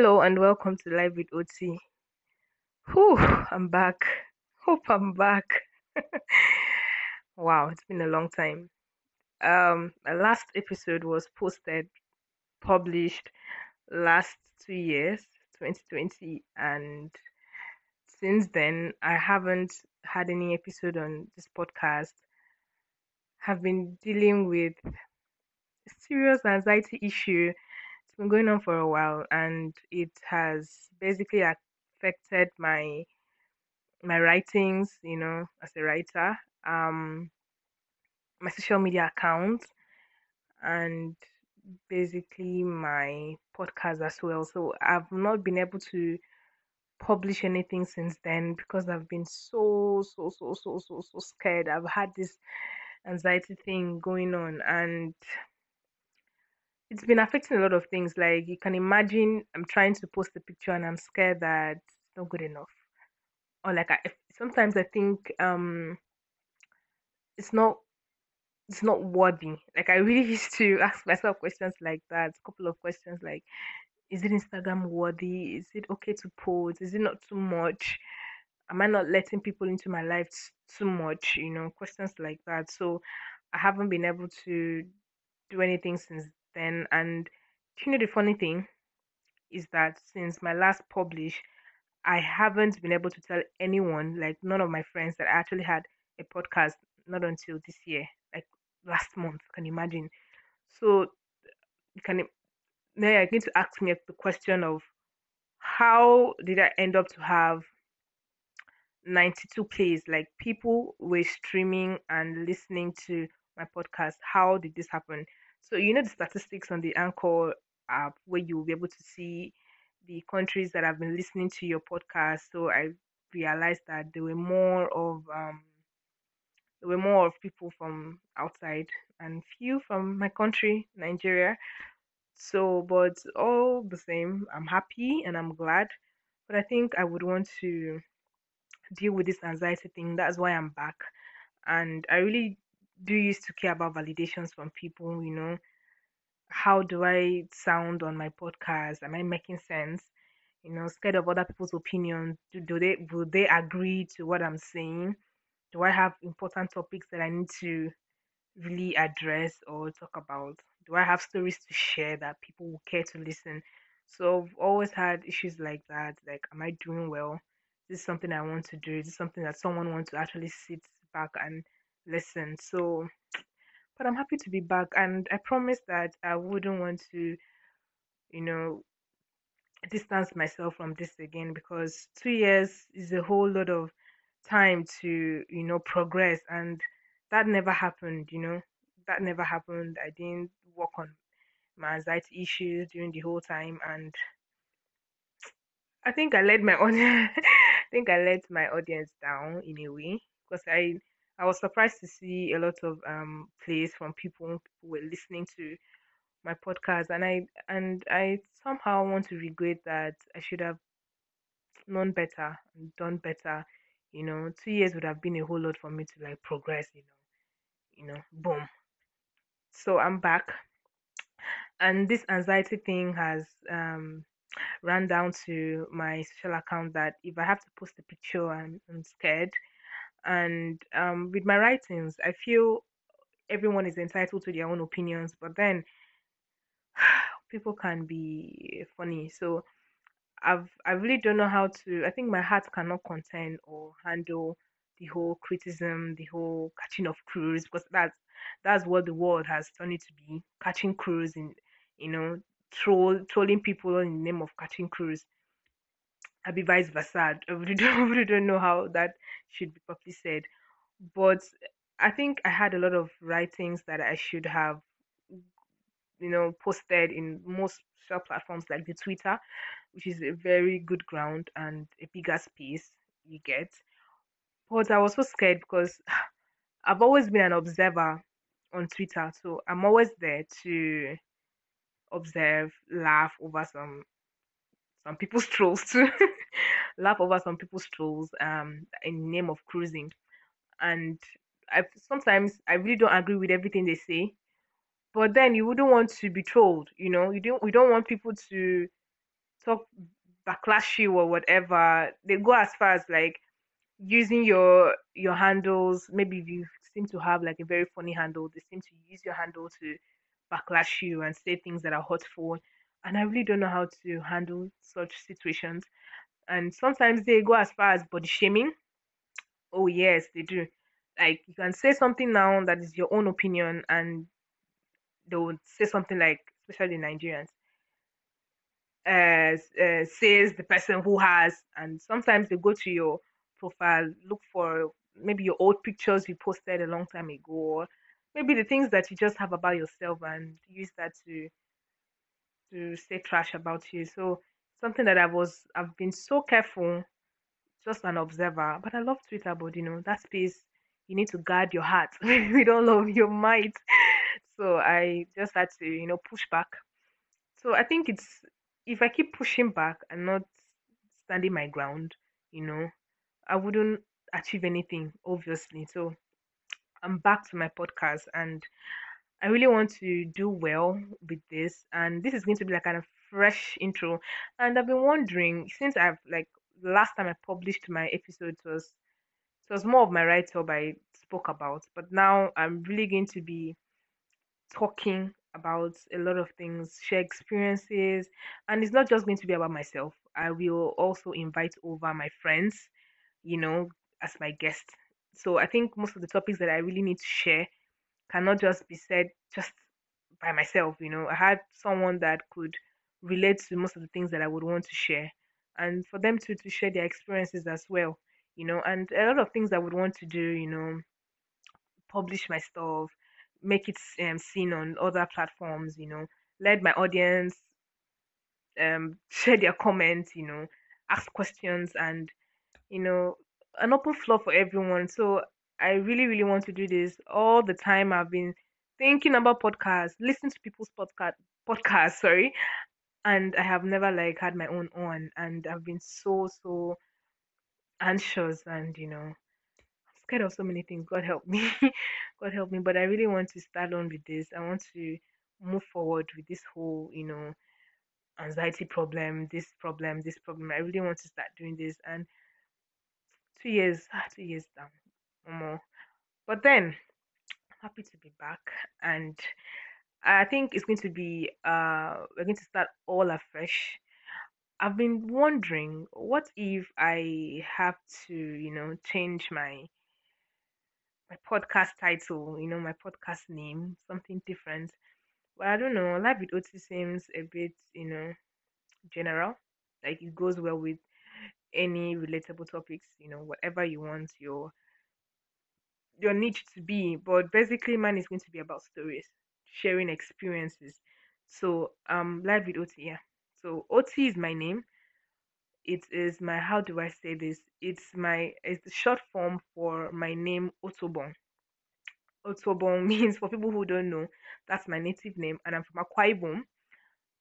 Hello and welcome to Live with OT. Whew, I'm back. Hope I'm back. wow, it's been a long time. Um, my last episode was posted, published last two years, 2020, and since then I haven't had any episode on this podcast. Have been dealing with serious anxiety issue been going on for a while and it has basically affected my my writings, you know, as a writer, um, my social media account, and basically my podcast as well. So I've not been able to publish anything since then because I've been so so so so so so scared. I've had this anxiety thing going on and it's been affecting a lot of things. Like you can imagine, I'm trying to post a picture and I'm scared that it's not good enough, or like I sometimes I think um it's not it's not worthy. Like I really used to ask myself questions like that. A couple of questions like, is it Instagram worthy? Is it okay to post? Is it not too much? Am I not letting people into my life too much? You know, questions like that. So I haven't been able to do anything since then. And you know the funny thing is that since my last publish, I haven't been able to tell anyone, like none of my friends, that I actually had a podcast. Not until this year, like last month. Can you imagine? So can now I need to ask me the question of how did I end up to have 92 plays? Like people were streaming and listening to my podcast. How did this happen? So you know the statistics on the Anchor app where you'll be able to see the countries that have been listening to your podcast. So I realized that there were more of um there were more of people from outside and few from my country, Nigeria. So, but all the same, I'm happy and I'm glad. But I think I would want to deal with this anxiety thing. That's why I'm back. And I really do you used to care about validations from people, you know. How do I sound on my podcast? Am I making sense? You know, scared of other people's opinions. Do, do they will they agree to what I'm saying? Do I have important topics that I need to really address or talk about? Do I have stories to share that people will care to listen? So I've always had issues like that. Like, am I doing well? Is this something I want to do? Is this something that someone wants to actually sit back and listen. So, but I'm happy to be back, and I promise that I wouldn't want to, you know, distance myself from this again because two years is a whole lot of time to, you know, progress, and that never happened, you know, that never happened. I didn't work on my anxiety issues during the whole time, and I think I let my audience. I think I let my audience down in a way because I I was surprised to see a lot of um plays from people who were listening to my podcast and I and I somehow want to regret that I should have known better and done better. You know, two years would have been a whole lot for me to like progress, you know. You know, boom. So I'm back. And this anxiety thing has um ran down to my social account that if I have to post a picture I'm, I'm scared and um, with my writings, I feel everyone is entitled to their own opinions, but then people can be funny. So I've I really don't know how to. I think my heart cannot contain or handle the whole criticism, the whole catching of cruise, because that's that's what the world has turned it to be catching cruise in you know troll trolling people in the name of catching cruise be vice versa. I really don't, I really don't know how that should be properly said. But I think I had a lot of writings that I should have, you know, posted in most social platforms like the Twitter, which is a very good ground and a bigger space you get. But I was so scared because I've always been an observer on Twitter, so I'm always there to observe, laugh over some some people's trolls too. Laugh over some people's trolls um in name of cruising. And I sometimes I really don't agree with everything they say. But then you wouldn't want to be trolled, you know. You don't we don't want people to talk backlash you or whatever. They go as far as like using your your handles. Maybe if you seem to have like a very funny handle, they seem to use your handle to backlash you and say things that are hurtful. And I really don't know how to handle such situations. And sometimes they go as far as body shaming. Oh yes, they do. Like you can say something now that is your own opinion, and they would say something like, especially Nigerians, uh, uh, says the person who has, and sometimes they go to your profile, look for maybe your old pictures you posted a long time ago, or maybe the things that you just have about yourself, and use that to to say trash about you. So something that I was I've been so careful, just an observer. But I love Twitter, but you know that space you need to guard your heart with all of your might. So I just had to you know push back. So I think it's if I keep pushing back and not standing my ground, you know, I wouldn't achieve anything, obviously. So I'm back to my podcast and I really want to do well with this. And this is going to be like kind of fresh intro. And I've been wondering since I've like last time I published my episode was it was more of my write up I spoke about, but now I'm really going to be talking about a lot of things, share experiences, and it's not just going to be about myself. I will also invite over my friends, you know, as my guest. So I think most of the topics that I really need to share cannot just be said just by myself, you know. I had someone that could relate to most of the things that I would want to share and for them to to share their experiences as well, you know, and a lot of things I would want to do, you know, publish my stuff, make it um, seen on other platforms, you know, let my audience um, share their comments, you know, ask questions, and you know, an open floor for everyone. So I really, really want to do this all the time. I've been thinking about podcasts, listening to people's podcast, podcasts, sorry, and I have never like had my own on, and I've been so so anxious, and you know, scared of so many things. God help me. God help me. But I really want to start on with this. I want to move forward with this whole, you know, anxiety problem, this problem, this problem. I really want to start doing this. And two years, ah, two years down, no more. But then, I'm happy to be back. And I think it's going to be, uh, we're going to start all afresh. I've been wondering, what if I have to, you know, change my my podcast title, you know, my podcast name, something different. But I don't know, Life with Oti seems a bit, you know, general. Like it goes well with any relatable topics, you know, whatever you want your your niche to be. But basically mine is going to be about stories, sharing experiences. So um live with Oti, yeah. So Oti is my name it is my how do I say this? It's my it's the short form for my name Otobon. Otobon means for people who don't know, that's my native name, and I'm from Akwa Ibom,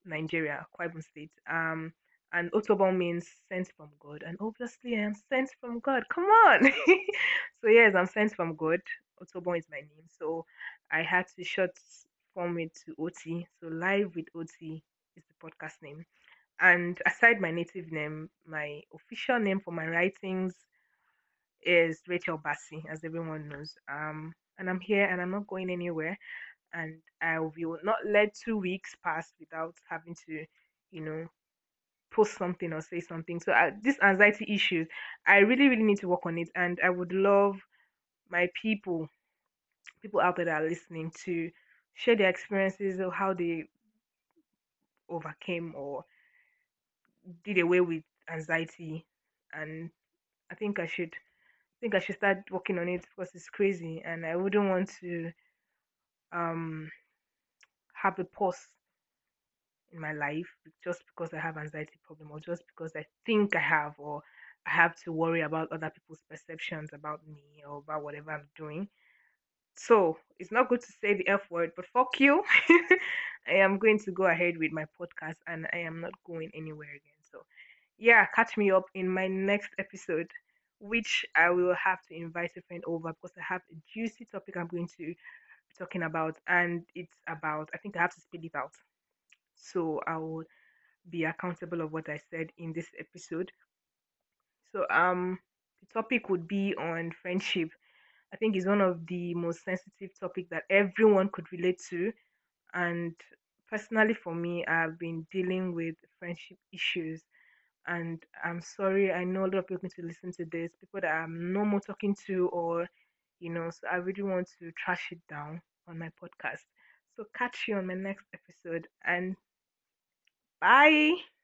Nigeria, Akwa Ibom State. Um, and Otobon means sent from God, and obviously I am sent from God. Come on, so yes, I'm sent from God. Otobon is my name, so I had to short form it to OT. So live with OT is the podcast name. And aside my native name, my official name for my writings is Rachel Bassi, as everyone knows. Um, and I'm here and I'm not going anywhere. And I will not let two weeks pass without having to, you know, post something or say something. So uh, this anxiety issues, I really, really need to work on it. And I would love my people, people out there that are listening, to share their experiences of how they overcame or did away with anxiety and I think I should I think I should start working on it because it's crazy and I wouldn't want to um have a pause in my life just because I have anxiety problem or just because I think I have or I have to worry about other people's perceptions about me or about whatever I'm doing. So it's not good to say the F word, but fuck you. I am going to go ahead with my podcast and I am not going anywhere again So, yeah, catch me up in my next episode, which I will have to invite a friend over because I have a juicy topic I'm going to be talking about, and it's about I think I have to speed it out. So I will be accountable of what I said in this episode. So um the topic would be on friendship. I think is one of the most sensitive topic that everyone could relate to. And personally for me I've been dealing with friendship issues. And I'm sorry I know a lot of people need to listen to this people that I'm no more talking to or you know so I really want to trash it down on my podcast. So catch you on my next episode and bye